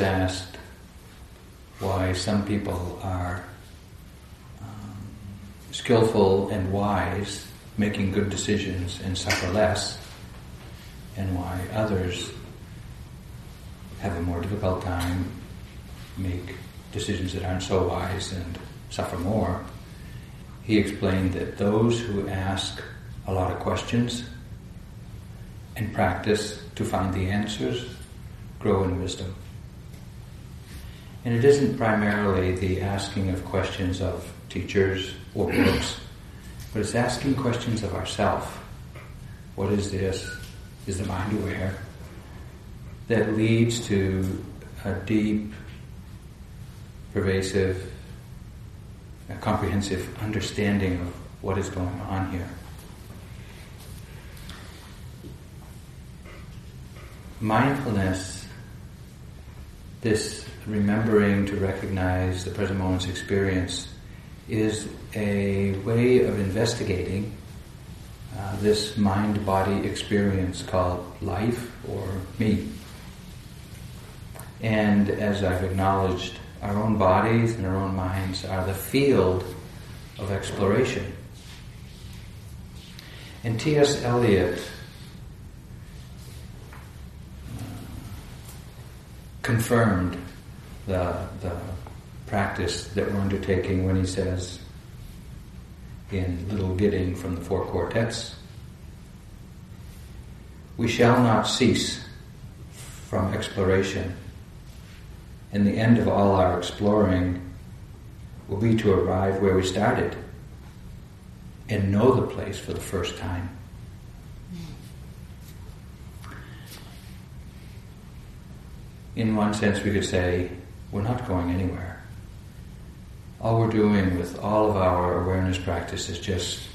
asked why some people are um, skillful and wise, making good decisions and suffer less, and why others have a more difficult time, make decisions that aren't so wise and suffer more, he explained that those who ask a lot of questions and practice to find the answers grow in wisdom. And it isn't primarily the asking of questions of teachers or books, but it's asking questions of ourself. What is this? Is the mind aware? That leads to a deep, pervasive, a comprehensive understanding of what is going on here. Mindfulness, this remembering to recognize the present moment's experience, is a way of investigating uh, this mind body experience called life or me. And as I've acknowledged, our own bodies and our own minds are the field of exploration. And T.S. Eliot uh, confirmed the, the practice that we're undertaking when he says in Little Gidding from the Four Quartets, we shall not cease from exploration and the end of all our exploring will be to arrive where we started and know the place for the first time. In one sense, we could say, we're not going anywhere. All we're doing with all of our awareness practice is just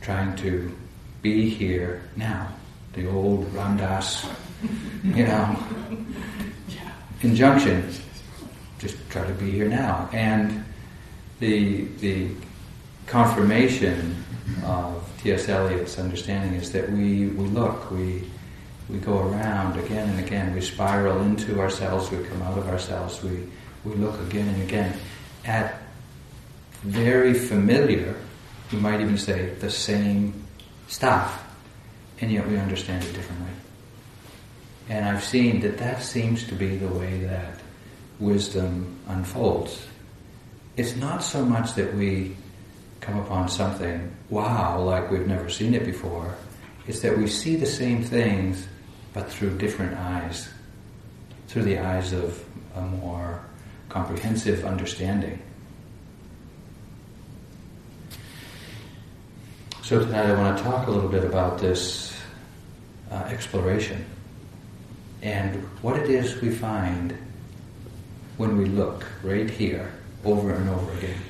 trying to be here now. The old Ram Dass, you know, injunction. Just try to be here now. And the, the confirmation of T.S. Eliot's understanding is that we, we look, we, we go around again and again, we spiral into ourselves, we come out of ourselves, we, we look again and again at very familiar, you might even say the same stuff, and yet we understand it differently. And I've seen that that seems to be the way that wisdom unfolds. It's not so much that we come upon something, wow, like we've never seen it before. It's that we see the same things, but through different eyes, through the eyes of a more comprehensive understanding. So tonight I want to talk a little bit about this uh, exploration and what it is we find when we look right here over and over again.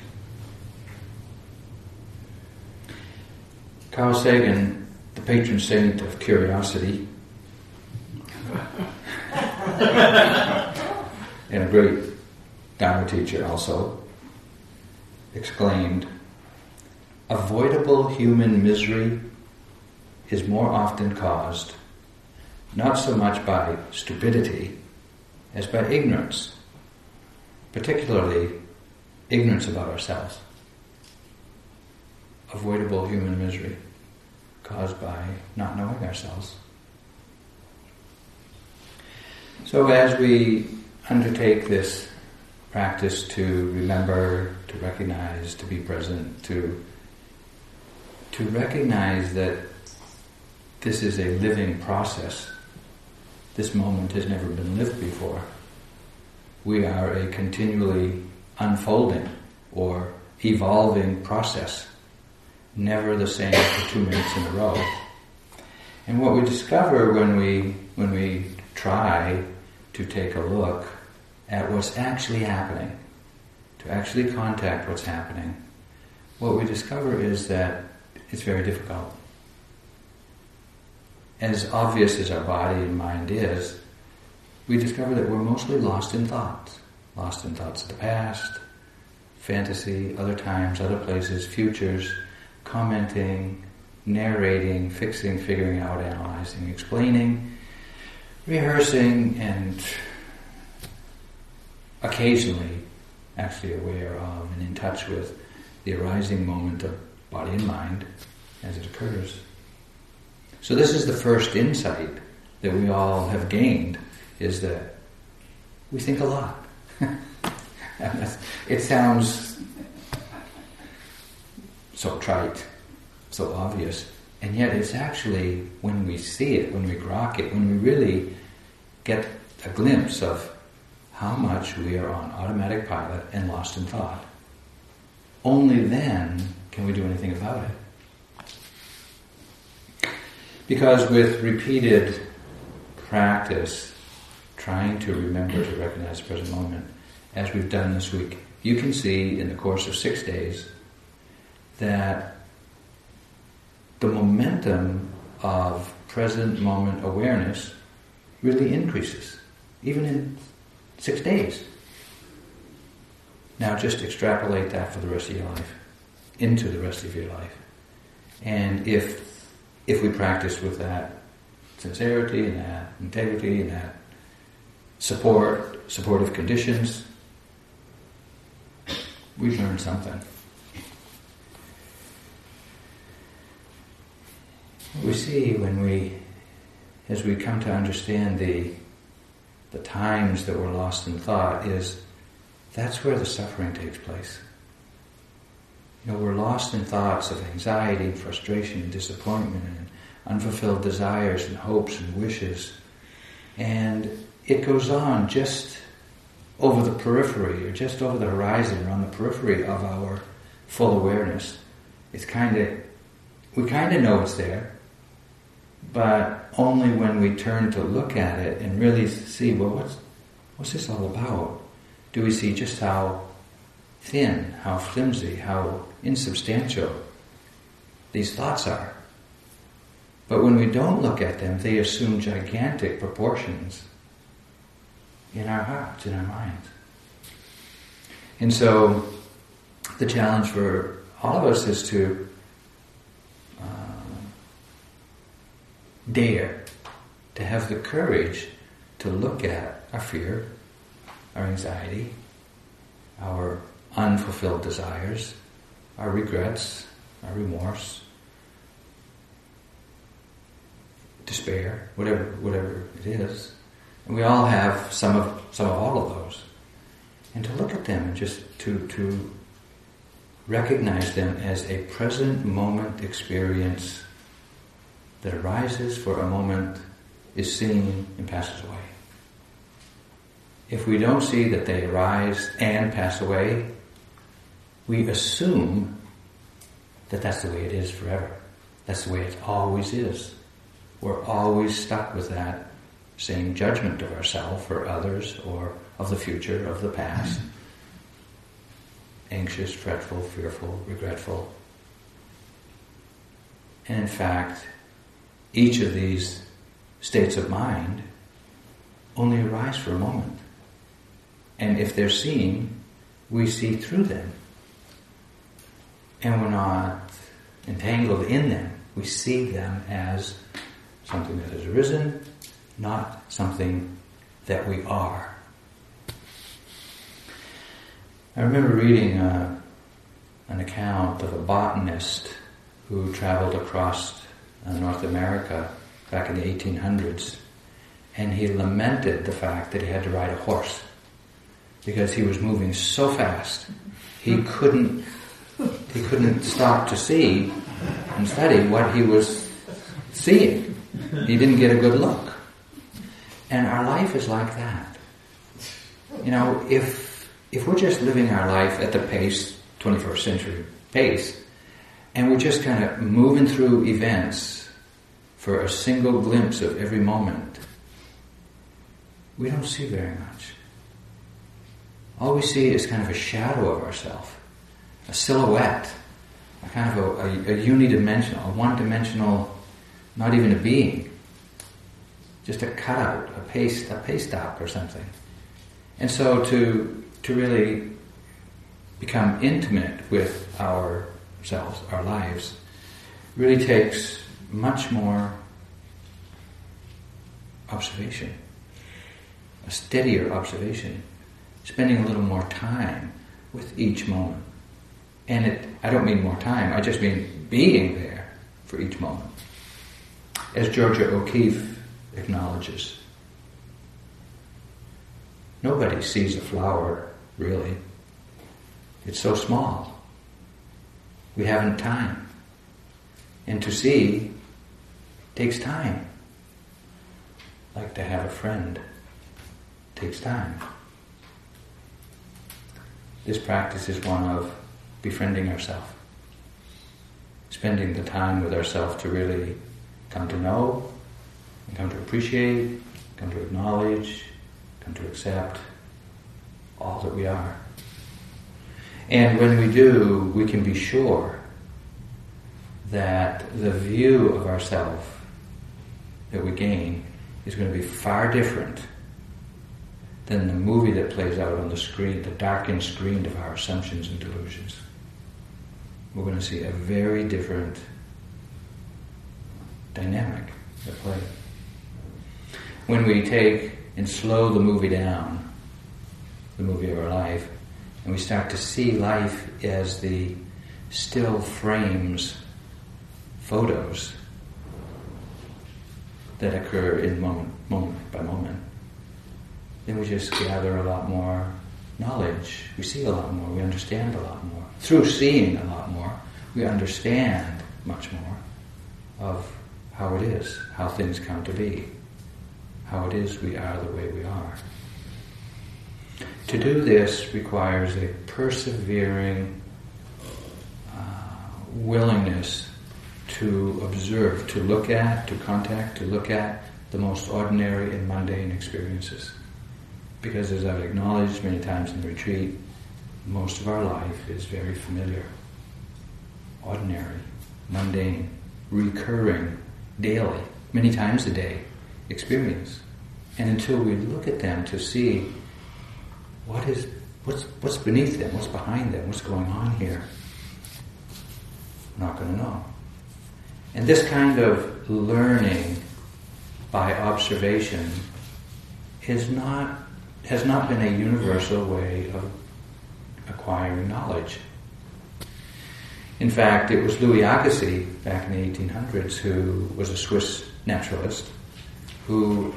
Carl Sagan, the patron saint of curiosity, and a great Dharma teacher also, exclaimed, Avoidable human misery is more often caused not so much by stupidity as by ignorance, particularly ignorance about ourselves. Avoidable human misery caused by not knowing ourselves. So, as we undertake this practice to remember, to recognize, to be present, to, to recognize that this is a living process this moment has never been lived before. We are a continually unfolding or evolving process, never the same for two minutes in a row. And what we discover when we when we try to take a look at what's actually happening, to actually contact what's happening, what we discover is that it's very difficult as obvious as our body and mind is, we discover that we're mostly lost in thoughts. Lost in thoughts of the past, fantasy, other times, other places, futures, commenting, narrating, fixing, figuring out, analyzing, explaining, rehearsing, and occasionally actually aware of and in touch with the arising moment of body and mind as it occurs. So this is the first insight that we all have gained is that we think a lot. it sounds so trite, so obvious, and yet it's actually when we see it, when we grok it, when we really get a glimpse of how much we are on automatic pilot and lost in thought. Only then can we do anything about it. Because with repeated practice, trying to remember to recognize the present moment, as we've done this week, you can see in the course of six days that the momentum of present moment awareness really increases, even in six days. Now just extrapolate that for the rest of your life, into the rest of your life. And if if we practice with that sincerity and that integrity and that support, supportive conditions, we've learned something. We see when we, as we come to understand the, the times that we're lost in thought, is that's where the suffering takes place. You know, we're lost in thoughts of anxiety, and frustration, and disappointment, and unfulfilled desires and hopes and wishes. And it goes on just over the periphery, or just over the horizon, or on the periphery of our full awareness. It's kind of, we kind of know it's there, but only when we turn to look at it and really see, well, what's, what's this all about? Do we see just how thin, how flimsy, how insubstantial these thoughts are. But when we don't look at them, they assume gigantic proportions in our hearts, in our minds. And so the challenge for all of us is to uh, dare to have the courage to look at our fear, our anxiety, our unfulfilled desires, our regrets, our remorse, despair, whatever whatever it is. And we all have some of some of all of those. And to look at them and just to to recognize them as a present moment experience that arises for a moment, is seen and passes away. If we don't see that they arise and pass away, we assume that that's the way it is forever. That's the way it always is. We're always stuck with that same judgment of ourselves or others or of the future, of the past. Anxious, fretful, fearful, regretful. And in fact, each of these states of mind only arise for a moment. And if they're seen, we see through them and we're not entangled in them. We see them as something that has arisen, not something that we are. I remember reading uh, an account of a botanist who traveled across North America back in the 1800s, and he lamented the fact that he had to ride a horse because he was moving so fast he hmm. couldn't he couldn't stop to see and study what he was seeing. He didn't get a good look. And our life is like that. You know, if if we're just living our life at the pace, 21st century pace, and we're just kind of moving through events for a single glimpse of every moment, we don't see very much. All we see is kind of a shadow of ourselves a silhouette, a kind of a, a, a unidimensional, a one-dimensional, not even a being, just a cutout, a paste, a paste up or something. And so to to really become intimate with ourselves, our lives, really takes much more observation, a steadier observation, spending a little more time with each moment. And it, I don't mean more time, I just mean being there for each moment. As Georgia O'Keeffe acknowledges, nobody sees a flower, really. It's so small. We haven't time. And to see takes time. Like to have a friend takes time. This practice is one of befriending ourselves, spending the time with ourselves to really come to know, come to appreciate, come to acknowledge, come to accept all that we are. And when we do, we can be sure that the view of ourself that we gain is going to be far different than the movie that plays out on the screen, the darkened screen of our assumptions and delusions. We're going to see a very different dynamic at play. When we take and slow the movie down, the movie of our life, and we start to see life as the still frames photos that occur in moment, moment by moment, then we just gather a lot more knowledge. We see a lot more. We understand a lot more. Through seeing a lot more, we understand much more of how it is, how things come to be, how it is we are the way we are. To do this requires a persevering uh, willingness to observe, to look at, to contact, to look at the most ordinary and mundane experiences. Because as I've acknowledged many times in the retreat, most of our life is very familiar, ordinary, mundane, recurring, daily, many times a day experience. And until we look at them to see what is what's what's beneath them, what's behind them, what's going on here, we're not going to know. And this kind of learning by observation is not, has not been a universal way of acquiring knowledge. In fact, it was Louis Agassiz back in the 1800s who was a Swiss naturalist who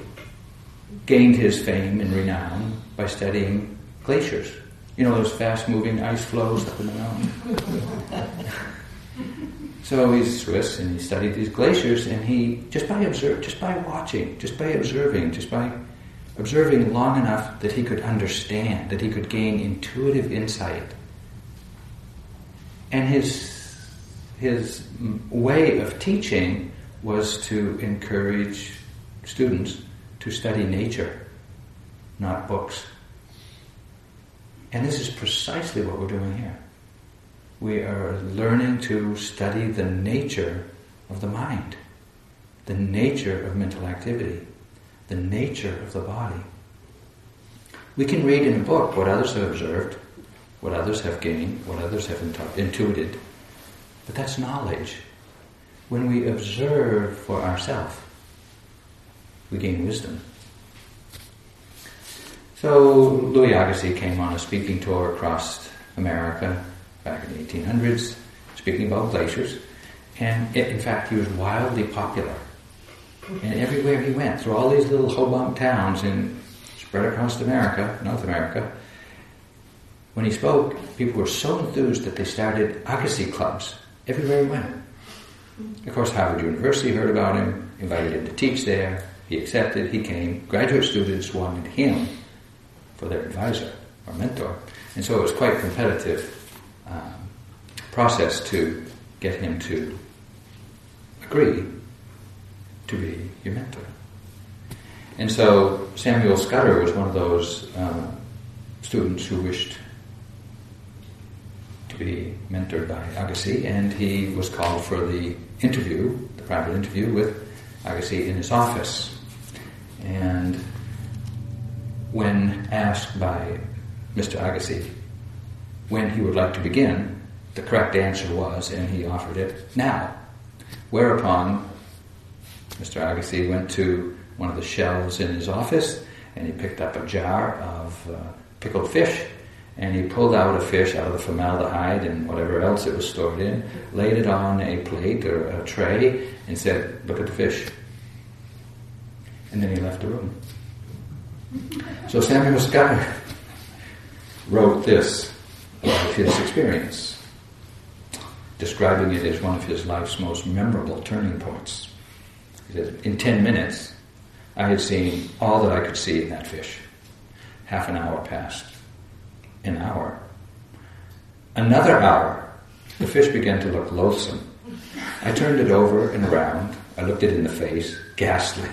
gained his fame and renown by studying glaciers. You know those fast moving ice flows up in the mountain? So he's Swiss and he studied these glaciers and he, just by observe, just by watching, just by observing, just by observing long enough that he could understand, that he could gain intuitive insight. And his, his way of teaching was to encourage students to study nature, not books. And this is precisely what we're doing here we are learning to study the nature of the mind, the nature of mental activity, the nature of the body. We can read in a book what others have observed, what others have gained, what others have intuited, but that's knowledge. When we observe for ourselves, we gain wisdom. So Louis Agassiz came on a speaking tour across America back in the 1800s, speaking about glaciers. And it, in fact, he was wildly popular. And everywhere he went, through all these little Hobunk towns in spread across America, North America, when he spoke, people were so enthused that they started Agassiz clubs everywhere he went. Of course, Harvard University heard about him, invited him to teach there. He accepted, he came. Graduate students wanted him for their advisor or mentor. And so it was quite competitive um, process to get him to agree to be your mentor. And so Samuel Scudder was one of those uh, students who wished to be mentored by Agassiz, and he was called for the interview, the private interview with Agassiz in his office. And when asked by Mr. Agassiz when he would like to begin, the correct answer was, and he offered it, now. Whereupon Mr. Agassiz went to one of the shelves in his office and he picked up a jar of uh, pickled fish. And he pulled out a fish out of the formaldehyde and whatever else it was stored in, laid it on a plate or a tray, and said, Look at the fish. And then he left the room. So Samuel Scudder wrote this about his experience, describing it as one of his life's most memorable turning points. He said, In 10 minutes, I had seen all that I could see in that fish. Half an hour passed. An hour. Another hour. The fish began to look loathsome. I turned it over and around. I looked it in the face, ghastly.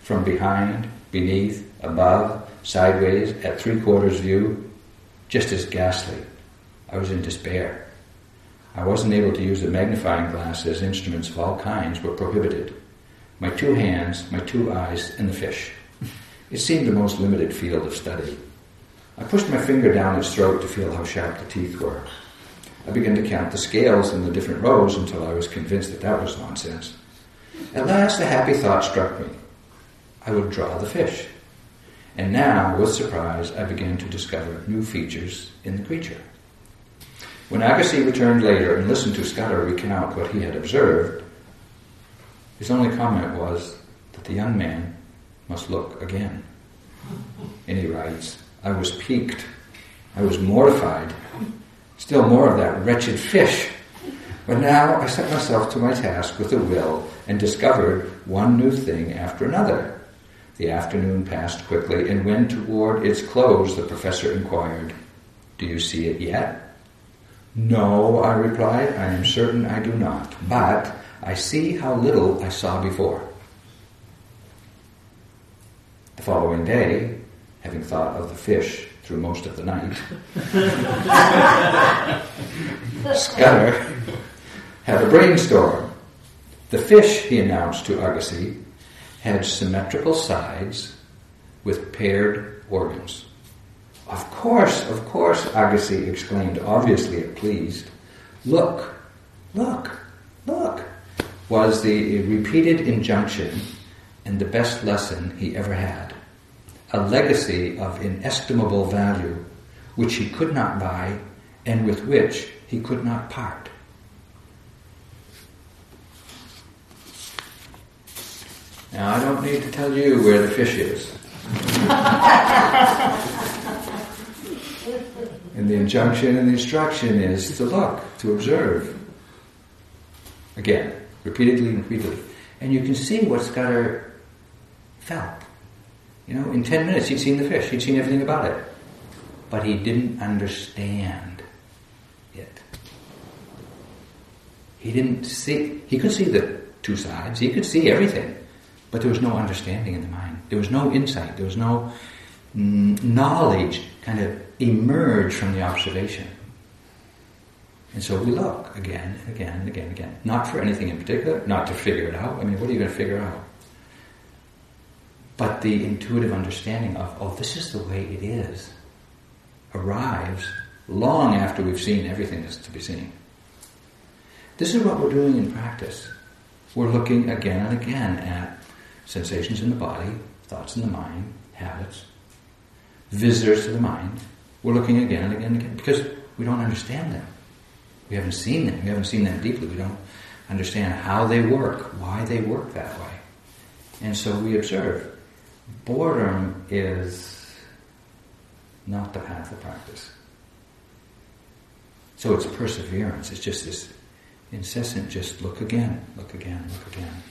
From behind, beneath, above, sideways, at three quarters view, just as ghastly. I was in despair. I wasn't able to use a magnifying glass as instruments of all kinds were prohibited my two hands, my two eyes, and the fish. It seemed the most limited field of study. I pushed my finger down its throat to feel how sharp the teeth were. I began to count the scales in the different rows until I was convinced that that was nonsense. At last, a happy thought struck me. I would draw the fish. And now, with surprise, I began to discover new features in the creature. When Agassiz returned later and listened to Scudder recount what he had observed, his only comment was that the young man must look again. And he writes, I was piqued. I was mortified. Still more of that wretched fish. But now I set myself to my task with a will and discovered one new thing after another. The afternoon passed quickly, and when toward its close the professor inquired, Do you see it yet? No, I replied, I am certain I do not. But I see how little I saw before. The following day, having thought of the fish through most of the night, Scudder had a brainstorm. The fish, he announced to Agassiz, had symmetrical sides with paired organs. Of course, of course, Agassiz exclaimed, obviously pleased. Look, look, look was the repeated injunction and the best lesson he ever had. A legacy of inestimable value which he could not buy and with which he could not part. Now, I don't need to tell you where the fish is. and the injunction and the instruction is to look, to observe. Again, repeatedly and repeatedly. And you can see what Scudder felt. You know, in 10 minutes he'd seen the fish, he'd seen everything about it. But he didn't understand it. He didn't see, he could see the two sides, he could see everything, but there was no understanding in the mind. There was no insight, there was no mm, knowledge kind of emerge from the observation. And so we look again and again and again and again. Not for anything in particular, not to figure it out. I mean, what are you going to figure out? But the intuitive understanding of, oh, this is the way it is, arrives long after we've seen everything that's to be seen. This is what we're doing in practice. We're looking again and again at sensations in the body, thoughts in the mind, habits, visitors to the mind. We're looking again and again and again because we don't understand them. We haven't seen them. We haven't seen them deeply. We don't understand how they work, why they work that way. And so we observe. Boredom is not the path of practice. So it's perseverance. It's just this incessant, just look again, look again, look again.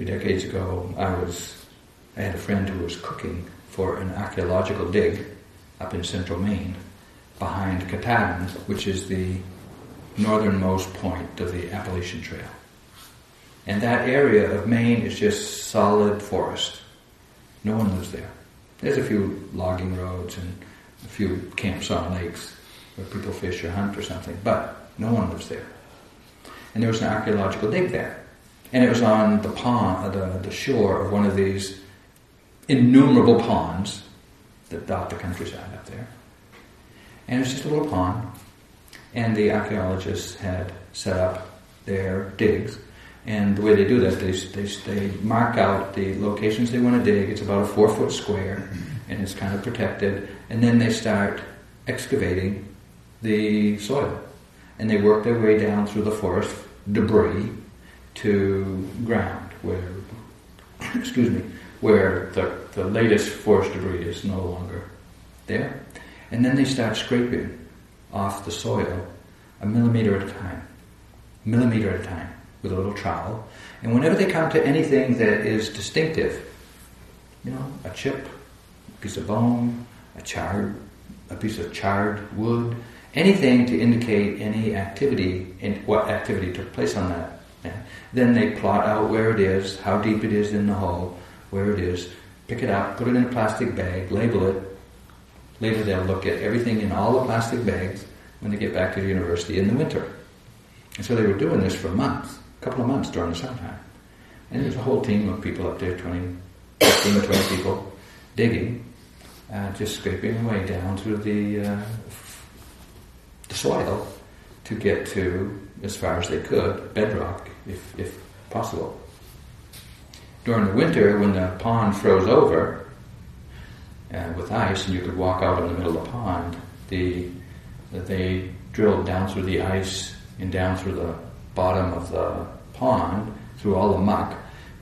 Few decades ago, I was, I had a friend who was cooking for an archaeological dig up in central Maine behind Katahdin, which is the northernmost point of the Appalachian Trail. And that area of Maine is just solid forest. No one lives there. There's a few logging roads and a few camps on lakes where people fish or hunt or something, but no one lives there. And there was an archaeological dig there. And it was on the pond, uh, the, the shore of one of these innumerable ponds that dot the countryside up there. And it's just a little pond. And the archaeologists had set up their digs And the way they do that, they, they, they mark out the locations they want to dig. It's about a four foot square, and it's kind of protected. And then they start excavating the soil. And they work their way down through the forest debris to ground where, excuse me, where the, the latest forest debris is no longer there. And then they start scraping off the soil a millimeter at a time, millimeter at a time, with a little trowel. And whenever they come to anything that is distinctive, you know, a chip, a piece of bone, a charred, a piece of charred wood, anything to indicate any activity in what activity took place on that. Then they plot out where it is, how deep it is in the hole, where it is, pick it up, put it in a plastic bag, label it. Later they'll look at everything in all the plastic bags when they get back to the university in the winter. And so they were doing this for months, a couple of months during the summertime. And there's a whole team of people up there, 20, 15, 20 people, digging, uh, just scraping away down through the, uh, the soil to get to, as far as they could, bedrock, if, if possible. During the winter, when the pond froze over uh, with ice and you could walk out in the middle of the pond, the, they drilled down through the ice and down through the bottom of the pond, through all the muck,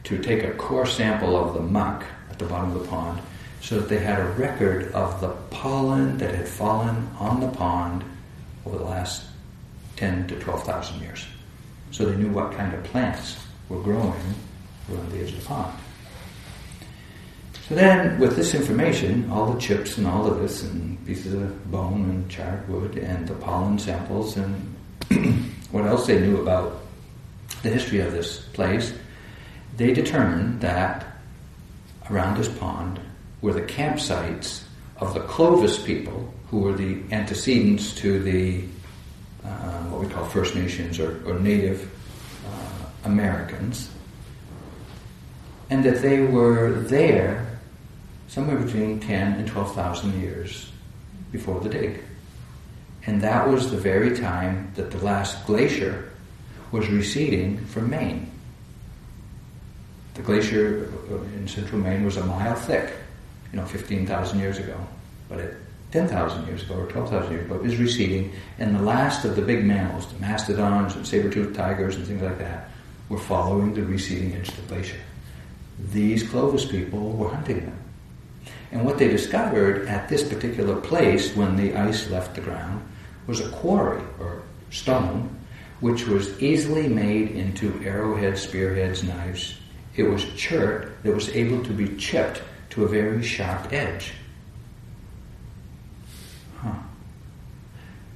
to take a core sample of the muck at the bottom of the pond so that they had a record of the pollen that had fallen on the pond over the last 10 to 12,000 years. So they knew what kind of plants were growing around the edge of the pond. So then, with this information, all the chips and all of this, and pieces of bone and charred wood, and the pollen samples, and what else they knew about the history of this place, they determined that around this pond were the campsites of the Clovis people, who were the antecedents to the uh, what we call First Nations or, or Native uh, Americans, and that they were there somewhere between 10 and 12,000 years before the dig. And that was the very time that the last glacier was receding from Maine. The glacier in central Maine was a mile thick, you know, 15,000 years ago. But at 10,000 years ago or 12,000 years ago, was receding, and the last of the big mammals, the mastodons and saber-toothed tigers and things like that, were following the receding edge of the glacier. These Clovis people were hunting them. And what they discovered at this particular place when the ice left the ground was a quarry or stone which was easily made into arrowheads, spearheads, knives. It was chert that was able to be chipped to a very sharp edge.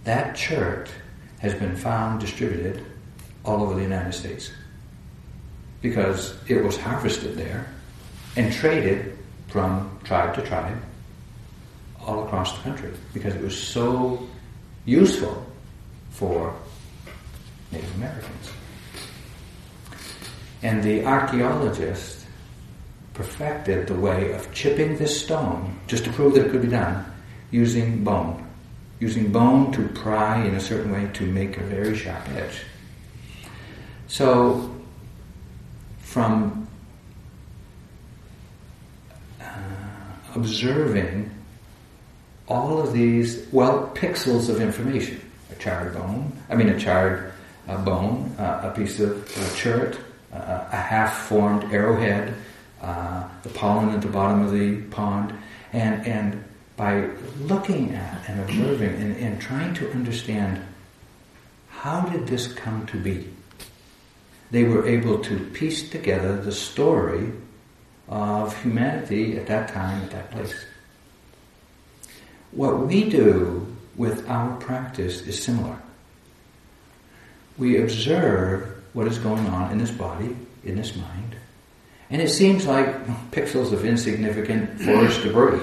That chert has been found distributed all over the United States because it was harvested there and traded from tribe to tribe all across the country because it was so useful for Native Americans. And the archaeologist perfected the way of chipping this stone, just to prove that it could be done, using bone. Using bone to pry in a certain way to make a very sharp edge. So, from uh, observing all of these, well, pixels of information. A charred bone, I mean a charred uh, bone, uh, a piece of chert, uh, a half-formed arrowhead, uh, the pollen at the bottom of the pond, and, and by looking at and observing and, and trying to understand how did this come to be, they were able to piece together the story of humanity at that time, at that place. What we do with our practice is similar. We observe what is going on in this body, in this mind, and it seems like pixels of insignificant forest debris.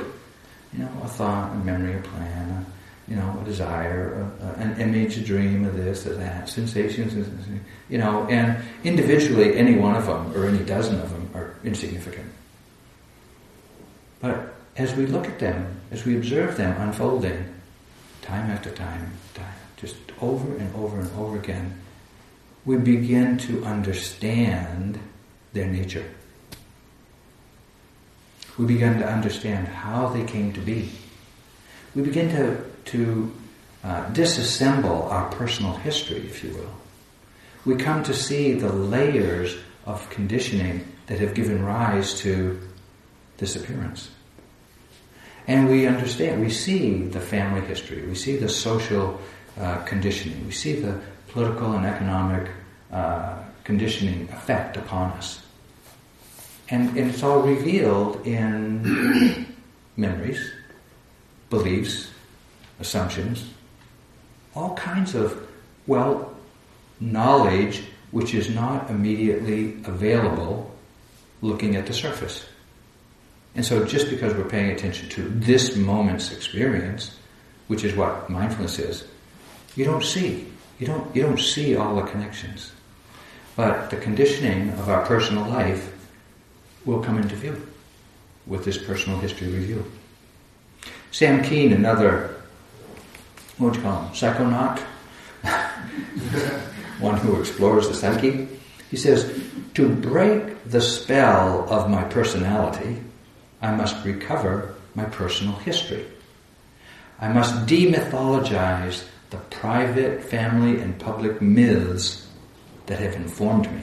You know, a thought, a memory, a plan, a, you know, a desire, a, a, an image, a dream, of this, of that, sensations, you know, and individually, any one of them or any dozen of them are insignificant. But as we look at them, as we observe them unfolding, time after time, time, just over and over and over again, we begin to understand their nature. We begin to understand how they came to be. We begin to, to uh, disassemble our personal history, if you will. We come to see the layers of conditioning that have given rise to this appearance. And we understand, we see the family history, we see the social uh, conditioning, we see the political and economic uh, conditioning effect upon us. And, and it's all revealed in memories, beliefs, assumptions, all kinds of, well, knowledge which is not immediately available looking at the surface. And so just because we're paying attention to this moment's experience, which is what mindfulness is, you don't see. You don't, you don't see all the connections. But the conditioning of our personal life will come into view with this personal history review. Sam Keen, another, what would you call him, psychonaut? One who explores the psyche. He says, to break the spell of my personality, I must recover my personal history. I must demythologize the private, family, and public myths that have informed me.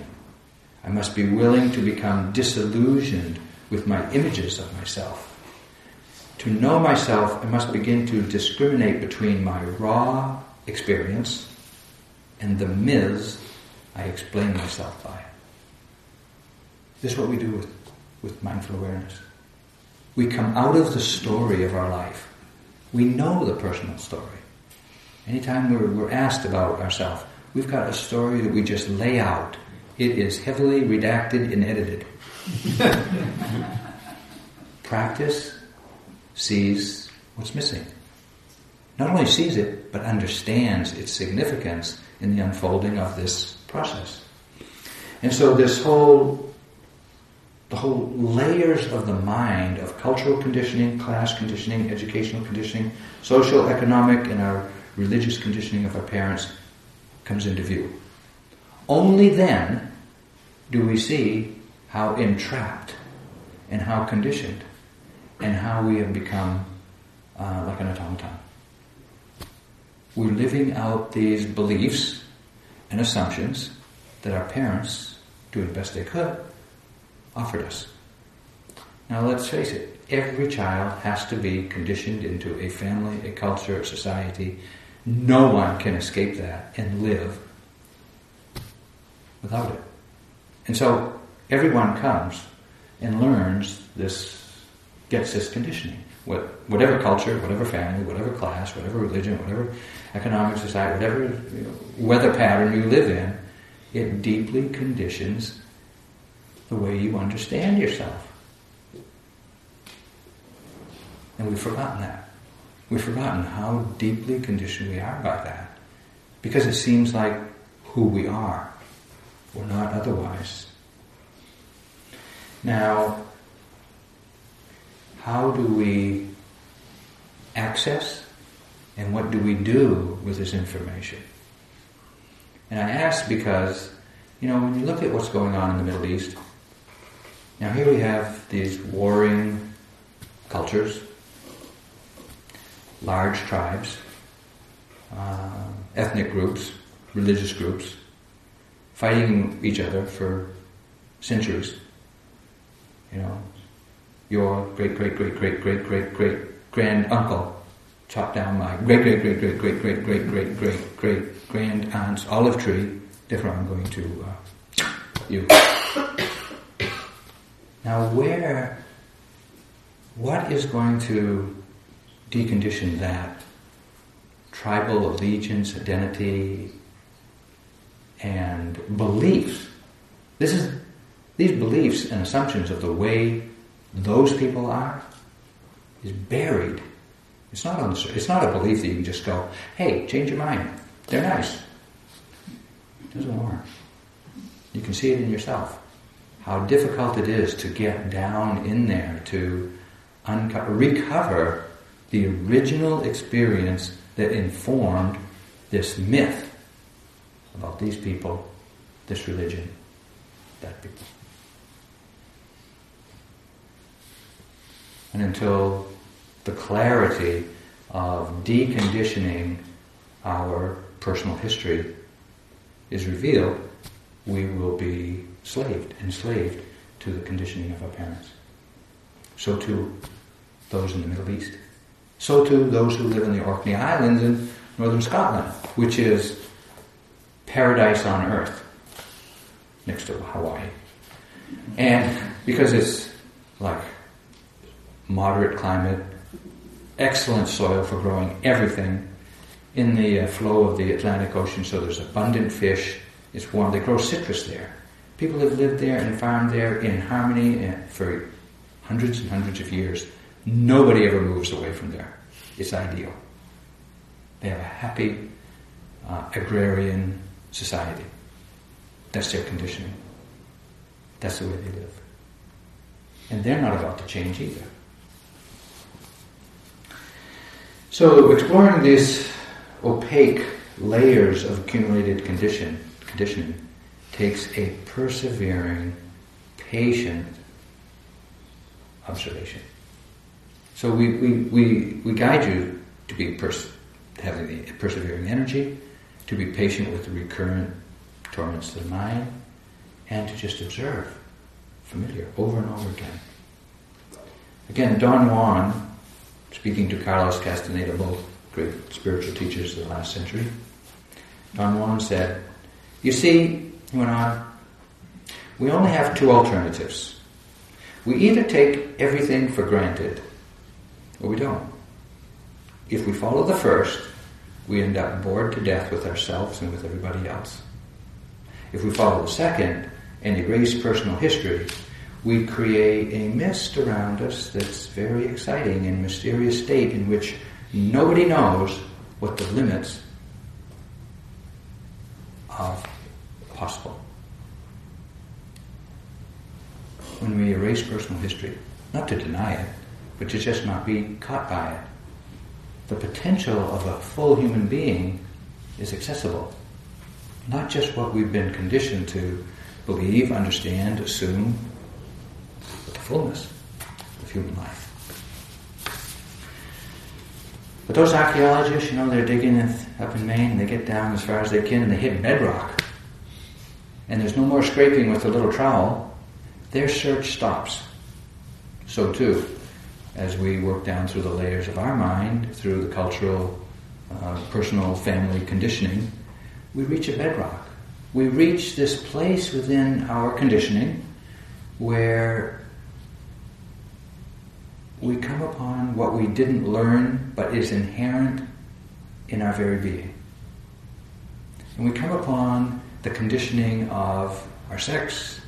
I must be willing to become disillusioned with my images of myself. To know myself, I must begin to discriminate between my raw experience and the myths I explain myself by. This is what we do with, with mindful awareness. We come out of the story of our life. We know the personal story. Anytime we're, we're asked about ourselves, we've got a story that we just lay out. It is heavily redacted and edited. Practice sees what's missing. Not only sees it, but understands its significance in the unfolding of this process. And so this whole the whole layers of the mind of cultural conditioning, class conditioning, educational conditioning, social, economic, and our religious conditioning of our parents comes into view. Only then do we see how entrapped and how conditioned and how we have become uh, like an automaton. We're living out these beliefs and assumptions that our parents, doing the best they could, offered us. Now let's face it, every child has to be conditioned into a family, a culture, a society. No one can escape that and live without it. And so everyone comes and learns this, gets this conditioning. What, whatever culture, whatever family, whatever class, whatever religion, whatever economic society, whatever you know, weather pattern you live in, it deeply conditions the way you understand yourself. And we've forgotten that. We've forgotten how deeply conditioned we are by that. Because it seems like who we are. We're not otherwise. Now, how do we access and what do we do with this information? And I ask because, you know, when you look at what's going on in the Middle East, now here we have these warring cultures, large tribes, uh, ethnic groups, religious groups, fighting each other for centuries. You know, your great great great great great great great grand uncle chopped down my great great great great great great great great great great grand aunt's olive tree. Therefore, I'm going to uh, you. Now, where, what is going to decondition that tribal allegiance, identity, and beliefs? This is these beliefs and assumptions of the way those people are is buried. It's not on the, It's not a belief that you can just go, "Hey, change your mind. They're nice." It doesn't work. You can see it in yourself how difficult it is to get down in there to uncover, recover the original experience that informed this myth about these people this religion, that people. And until the clarity of deconditioning our personal history is revealed, we will be slaved, enslaved to the conditioning of our parents. So too those in the Middle East. So too those who live in the Orkney Islands in northern Scotland, which is paradise on earth next to Hawaii. And because it's like moderate climate, excellent soil for growing everything in the uh, flow of the Atlantic Ocean, so there's abundant fish, it's warm, they grow citrus there. People have lived there and farmed there in harmony uh, for hundreds and hundreds of years. Nobody ever moves away from there. It's ideal. They have a happy uh, agrarian society. That's their conditioning. That's the way they live. And they're not about to change either. So exploring these opaque layers of accumulated condition, conditioning takes a persevering, patient observation. So we, we, we, we guide you to be pers- having the persevering energy, to be patient with the recurrent torments of the mind, and to just observe, familiar, over and over again. Again, Don Juan, speaking to Carlos Castaneda, both great spiritual teachers of the last century, Don Juan said, You see, he went on, we only have two alternatives. We either take everything for granted, or we don't. If we follow the first, we end up bored to death with ourselves and with everybody else. If we follow the second and erase personal history, we create a mist around us that's very exciting and mysterious state in which nobody knows what the limits of possible. When we erase personal history, not to deny it, but to just not be caught by it, the potential of a full human being is accessible. Not just what we've been conditioned to believe, understand, assume, but the fullness of human life. But those archaeologists, you know, they're digging up in Maine and they get down as far as they can and they hit bedrock. And there's no more scraping with a little trowel. Their search stops. So too, as we work down through the layers of our mind, through the cultural, uh, personal, family conditioning, we reach a bedrock. We reach this place within our conditioning where we come upon what we didn't learn but is inherent in our very being. And we come upon the conditioning of our sex,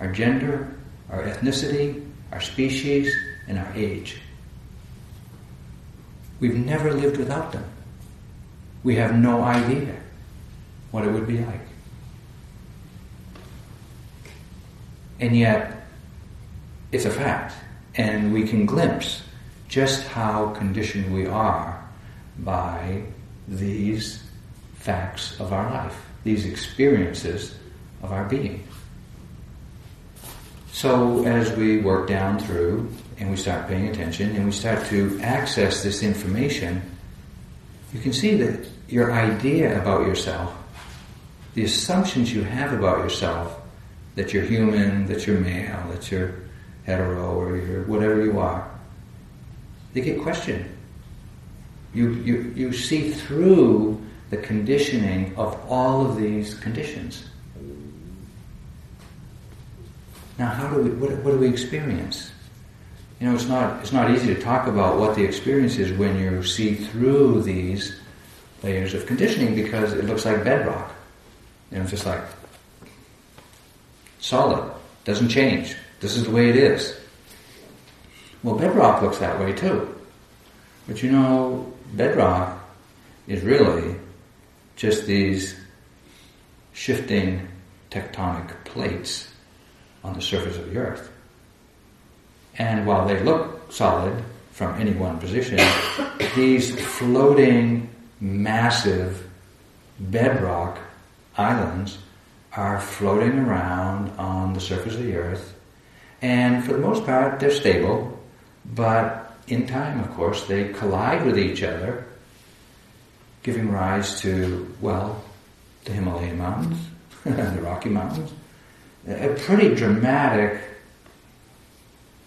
our gender, our ethnicity, our species, and our age. We've never lived without them. We have no idea what it would be like. And yet, it's a fact, and we can glimpse just how conditioned we are by these facts of our life, these experiences of our being. So, as we work down through and we start paying attention and we start to access this information, you can see that your idea about yourself, the assumptions you have about yourself, that you're human, that you're male, that you're hetero, or you're whatever you are, they get questioned. You, you, you see through the conditioning of all of these conditions. Now, how do we, what, what do we experience? You know, it's not, it's not easy to talk about what the experience is when you see through these layers of conditioning because it looks like bedrock. You know, it's just like solid, doesn't change. This is the way it is. Well, bedrock looks that way too. But you know, bedrock is really just these shifting tectonic plates on the surface of the earth. And while they look solid from any one position, these floating, massive bedrock islands are floating around on the surface of the earth, and for the most part, they're stable, but in time, of course, they collide with each other, giving rise to, well, the Himalayan mountains, the Rocky Mountains, a pretty dramatic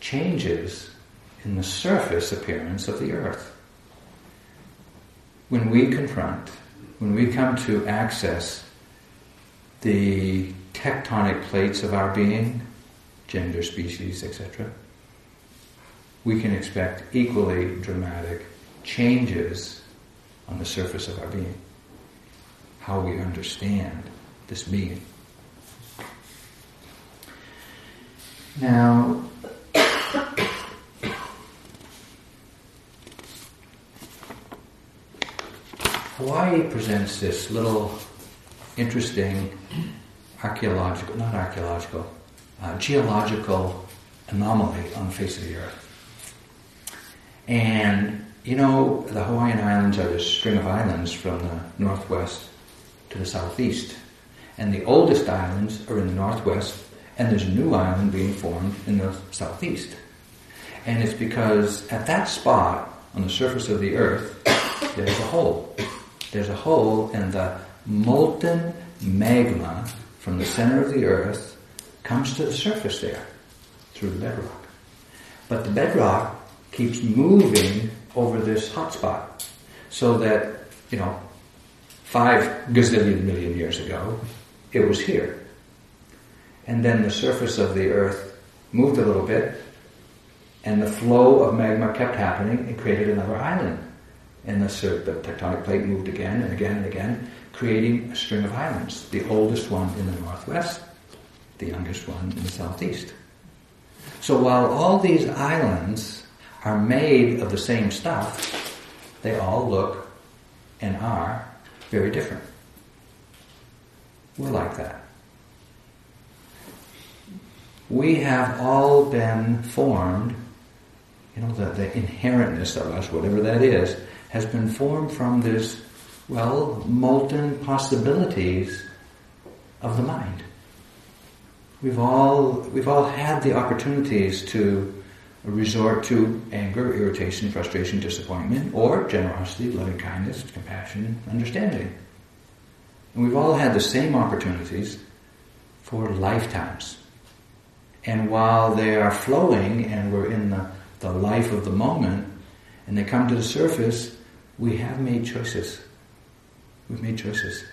changes in the surface appearance of the earth. When we confront, when we come to access the tectonic plates of our being, gender, species, etc., we can expect equally dramatic changes on the surface of our being, how we understand this being. Now, Hawaii presents this little interesting archaeological, not archaeological, uh, geological anomaly on the face of the earth. And, you know, the Hawaiian Islands are this string of islands from the northwest to the southeast. And the oldest islands are in the northwest, and there's a new island being formed in the southeast. And it's because at that spot on the surface of the earth, there's a hole. There's a hole, and the molten magma from the center of the earth comes to the surface there through the bedrock. But the bedrock keeps moving over this hot spot so that, you know, five gazillion million years ago, it was here. And then the surface of the earth moved a little bit, and the flow of magma kept happening and created another island. And the, the tectonic plate moved again and again and again, creating a string of islands. The oldest one in the northwest, the youngest one in the southeast. So while all these islands are made of the same stuff, they all look and are very different. We're like that. We have all been formed, you know, the, the inherentness of us, whatever that is, has been formed from this, well, molten possibilities of the mind. We've all, we've all had the opportunities to resort to anger, irritation, frustration, disappointment, or generosity, loving kindness, compassion, understanding. And we've all had the same opportunities for lifetimes. And while they are flowing and we're in the, the life of the moment, and they come to the surface, we have made choices. We've made choices.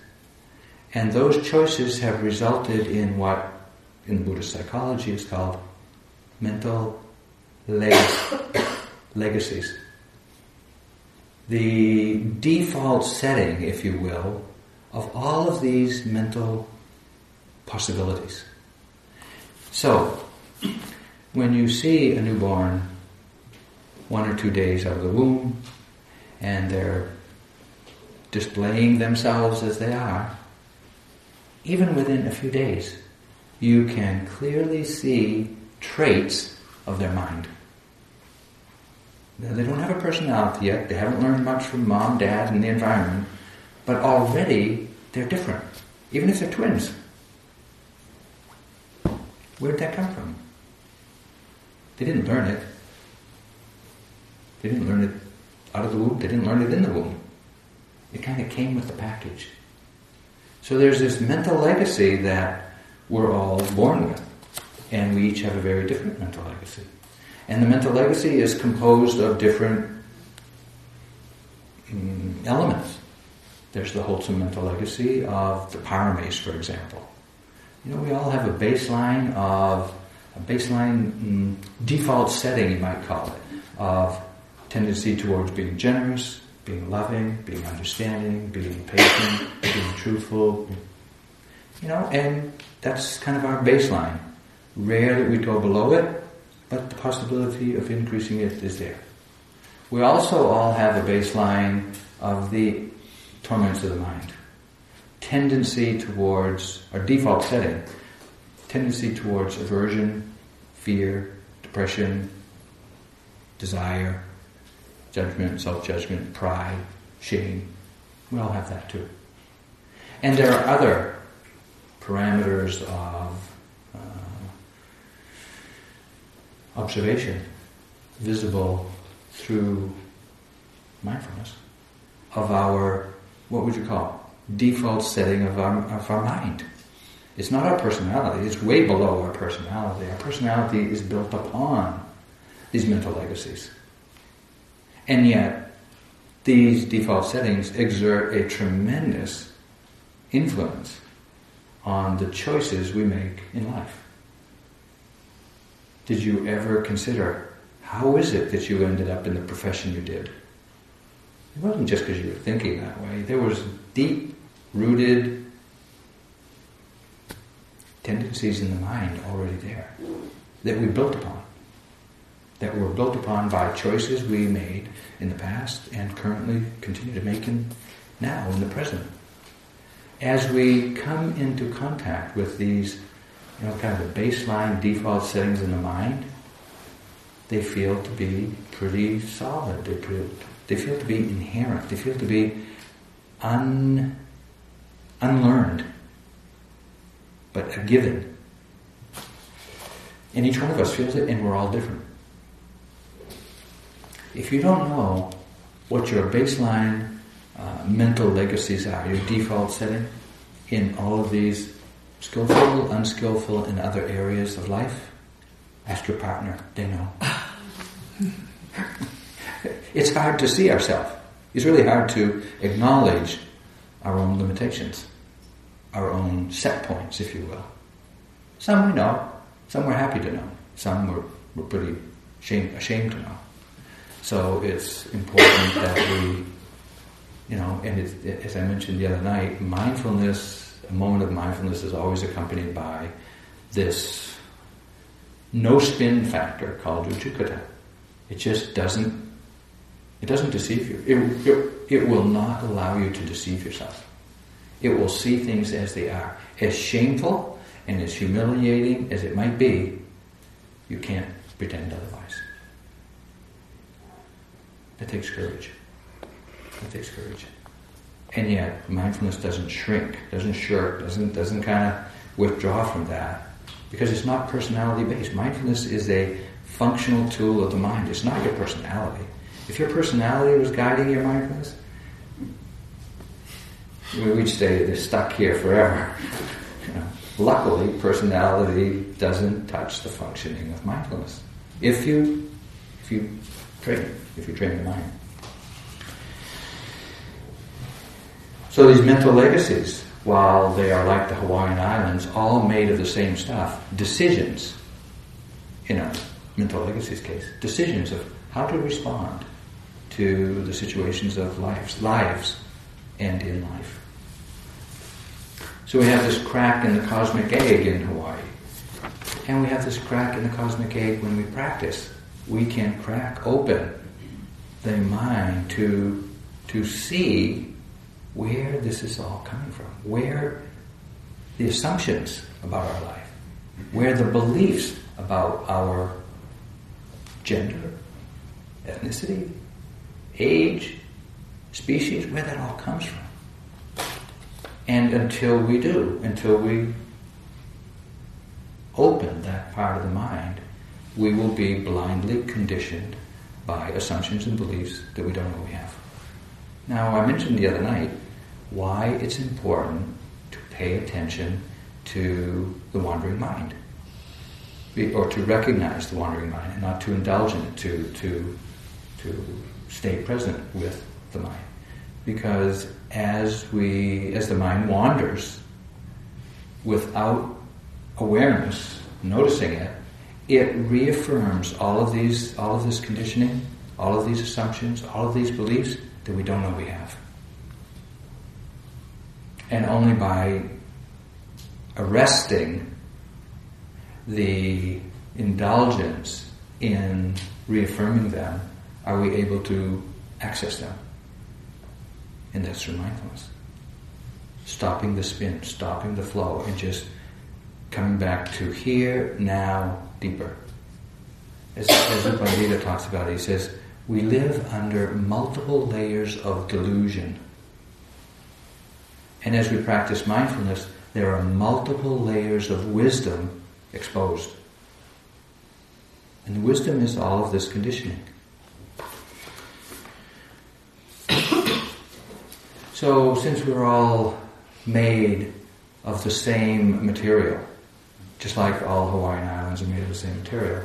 And those choices have resulted in what in Buddhist psychology is called mental leg- legacies. The default setting, if you will, of all of these mental possibilities. So, when you see a newborn one or two days out of the womb and they're displaying themselves as they are, even within a few days, you can clearly see traits of their mind. They don't have a personality yet, they haven't learned much from mom, dad, and the environment, but already they're different, even if they're twins. Where'd that come from? They didn't learn it. They didn't learn it out of the womb, they didn't learn it in the womb. It kind of came with the package. So there's this mental legacy that we're all born with, and we each have a very different mental legacy. And the mental legacy is composed of different um, elements. There's the wholesome mental legacy of the paramis, for example. You know, we all have a baseline of a baseline um, default setting, you might call it, of tendency towards being generous, being loving, being understanding, being patient, being truthful. You know, and that's kind of our baseline. Rare that we go below it, but the possibility of increasing it is there. We also all have a baseline of the torments of the mind. Tendency towards, our default setting, tendency towards aversion, fear, depression, desire, judgment, self-judgment, pride, shame. We all have that too. And there are other parameters of uh, observation visible through mindfulness of our, what would you call, default setting of our, of our mind. It's not our personality, it's way below our personality. Our personality is built upon these mental legacies. And yet, these default settings exert a tremendous influence on the choices we make in life. Did you ever consider how is it that you ended up in the profession you did? It wasn't just because you were thinking that way. There was deep rooted tendencies in the mind already there that we built upon. That were built upon by choices we made in the past and currently continue to make in now, in the present. As we come into contact with these, you know, kind of the baseline default settings in the mind, they feel to be pretty solid. They feel, they feel to be inherent. They feel to be un, unlearned, but a given. And each one of us feels it, and we're all different. If you don't know what your baseline uh, mental legacies are, your default setting in all of these skillful, unskillful, and other areas of life, ask your partner. They know. it's hard to see ourselves. It's really hard to acknowledge our own limitations, our own set points, if you will. Some we know, some we're happy to know, some we're, we're pretty shame, ashamed to know. So it's important that we, you know, and it, as I mentioned the other night, mindfulness, a moment of mindfulness is always accompanied by this no spin factor called ujukkata. It just doesn't, it doesn't deceive you. It, it, it will not allow you to deceive yourself. It will see things as they are. As shameful and as humiliating as it might be, you can't pretend otherwise. It takes courage. It takes courage. And yet, mindfulness doesn't shrink, doesn't shirk, doesn't, doesn't kind of withdraw from that because it's not personality based. Mindfulness is a functional tool of the mind. It's not your personality. If your personality was guiding your mindfulness, we'd stay they're stuck here forever. You know, luckily, personality doesn't touch the functioning of mindfulness. If you, if you train, if you train your mind. So these mental legacies, while they are like the Hawaiian Islands, all made of the same stuff, decisions, in know, mental legacies case, decisions of how to respond to the situations of lives, lives and in life. So we have this crack in the cosmic egg in Hawaii. And we have this crack in the cosmic egg when we practice. We can crack open the mind to, to see where this is all coming from, where the assumptions about our life, where the beliefs about our gender, ethnicity, age, species, where that all comes from. And until we do, until we open that part of the mind, we will be blindly conditioned by assumptions and beliefs that we don't know we have. Now, I mentioned the other night why it's important to pay attention to the wandering mind or to recognize the wandering mind and not to indulge in it, to, to, to stay present with the mind. Because as we, as the mind wanders without awareness, noticing it, it reaffirms all of these, all of this conditioning, all of these assumptions, all of these beliefs that we don't know we have. And only by arresting the indulgence in reaffirming them are we able to access them. And that's through mindfulness. Stopping the spin, stopping the flow, and just coming back to here, now, deeper. As, as the Pandita talks about it, he says, we live under multiple layers of delusion. And as we practice mindfulness, there are multiple layers of wisdom exposed. And wisdom is all of this conditioning. so, since we're all made of the same material, just like all Hawaiian Islands are made of the same material,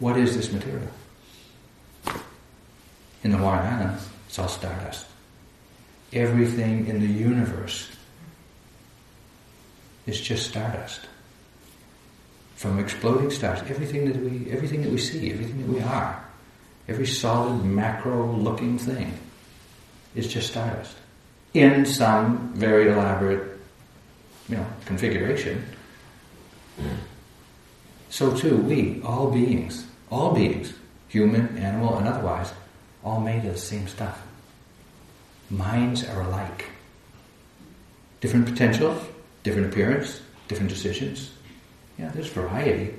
what is this material? In the Hawaiian it's all stardust. Everything in the universe is just stardust. From exploding stars, everything that we everything that we see, everything that we are, every solid macro looking thing is just stardust. In some very elaborate, you know, configuration. So too, we, all beings, all beings, human, animal, and otherwise, all made of the same stuff. Minds are alike. Different potentials, different appearance, different decisions. Yeah, there's variety,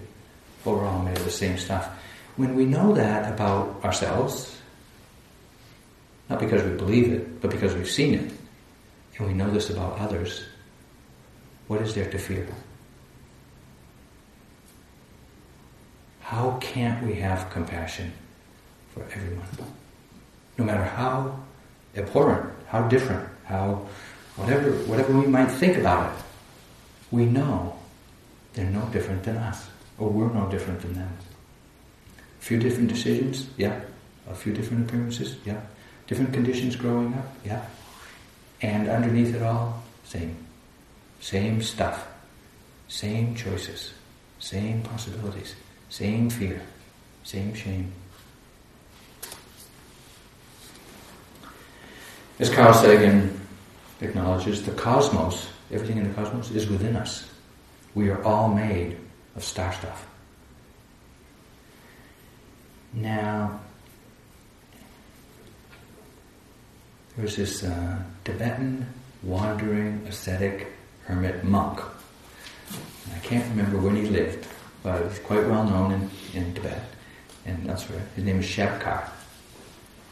but we're all made of the same stuff. When we know that about ourselves, not because we believe it, but because we've seen it, and we know this about others, what is there to fear? How can't we have compassion for everyone? No matter how abhorrent, how different, how whatever whatever we might think about it, we know they're no different than us, or we're no different than them. A few different decisions, yeah. A few different appearances, yeah. Different conditions growing up, yeah. And underneath it all, same. Same stuff. Same choices. Same possibilities. Same fear. Same shame. As Carl Sagan acknowledges, the cosmos Everything in the cosmos is within us. We are all made of star stuff. Now, there's this uh, Tibetan wandering ascetic hermit monk. I can't remember when he lived, Uh, but he's quite well known in, in Tibet and elsewhere. His name is Shabkar.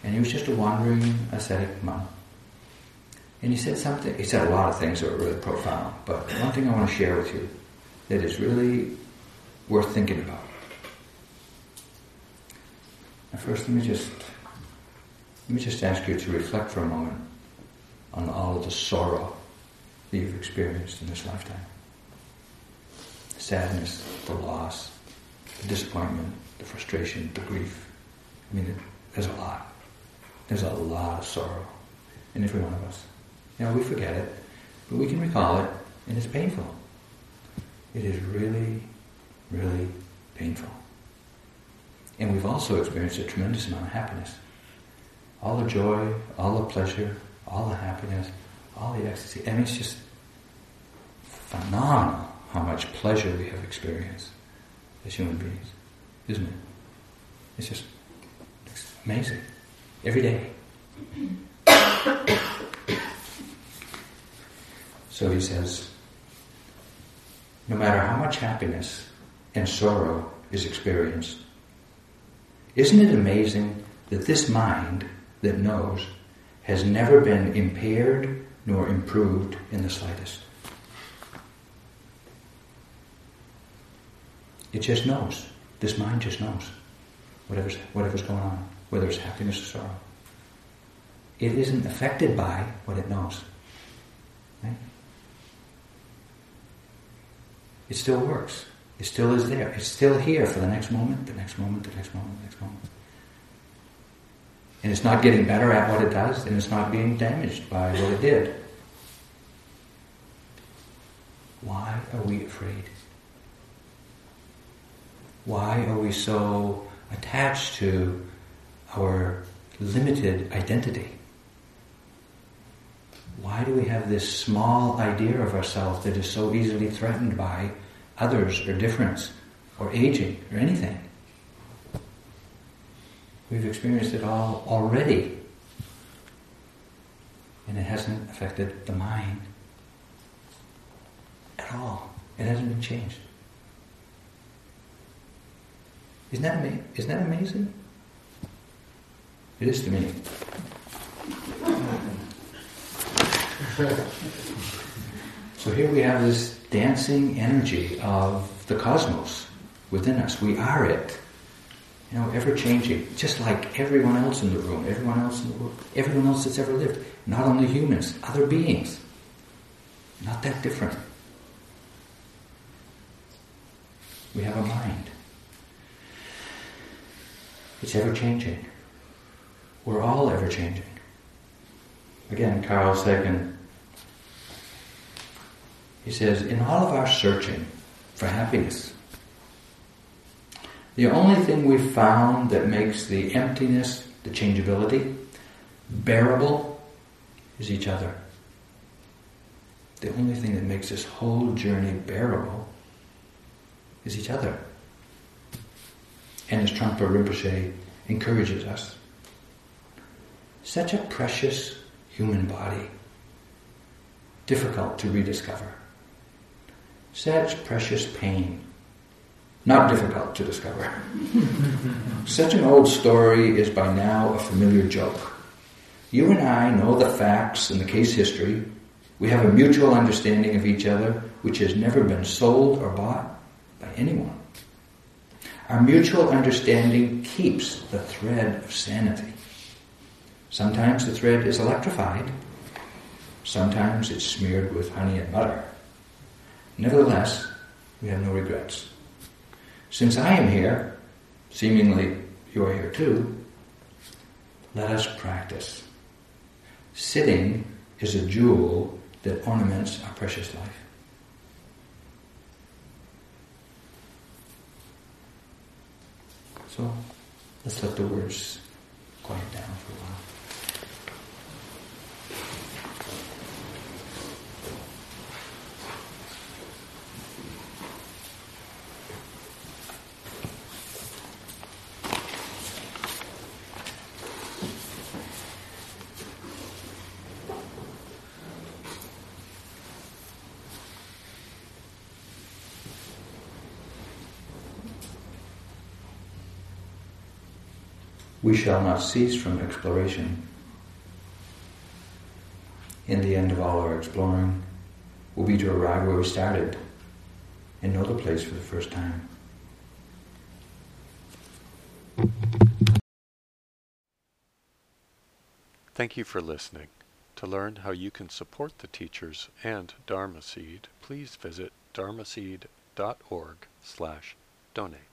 And he was just a wandering ascetic monk. And he said something, he said a lot of things that were really profound, but one thing I want to share with you that is really worth thinking about. Now first, let me just let me just ask you to reflect for a moment on all of the sorrow that you've experienced in this lifetime. The sadness, the loss, the disappointment, the frustration, the grief. I mean, there's a lot. There's a lot of sorrow in every one of us. Know, we forget it, but we can recall it, and it's painful. It is really, really painful. And we've also experienced a tremendous amount of happiness. All the joy, all the pleasure, all the happiness, all the ecstasy. I mean, it's just phenomenal how much pleasure we have experienced as human beings, isn't it? It's just it's amazing. Every day. So he says, no matter how much happiness and sorrow is experienced, isn't it amazing that this mind that knows has never been impaired nor improved in the slightest? It just knows. This mind just knows whatever's, whatever's going on, whether it's happiness or sorrow. It isn't affected by what it knows. Right? it still works. It still is there. It's still here for the next moment, the next moment, the next moment, the next moment. And it's not getting better at what it does, and it's not being damaged by what it did. Why are we afraid? Why are we so attached to our limited identity? Why do we have this small idea of ourselves that is so easily threatened by others or difference or aging or anything? We've experienced it all already. And it hasn't affected the mind at all. It hasn't been changed. Isn't that, ama- isn't that amazing? It is to me. So here we have this dancing energy of the cosmos within us. We are it. You know, ever changing, just like everyone else in the room, everyone else in the world, everyone else that's ever lived. Not only humans, other beings. Not that different. We have a mind. It's ever changing. We're all ever changing. Again, Carl Sagan, he says, in all of our searching for happiness, the only thing we've found that makes the emptiness, the changeability, bearable is each other. The only thing that makes this whole journey bearable is each other. And as Trungpa Rinpoche encourages us, such a precious human body, difficult to rediscover. Such precious pain, not difficult to discover. Such an old story is by now a familiar joke. You and I know the facts and the case history. We have a mutual understanding of each other, which has never been sold or bought by anyone. Our mutual understanding keeps the thread of sanity. Sometimes the thread is electrified, sometimes it's smeared with honey and butter. Nevertheless, we have no regrets. Since I am here, seemingly you are here too, let us practice. Sitting is a jewel that ornaments our precious life. So let's let the words quiet down for a while. We shall not cease from exploration. In the end of all our exploring will be to arrive where we started and know the place for the first time. Thank you for listening. To learn how you can support the teachers and Dharma Seed, please visit dharmaseed.org slash donate.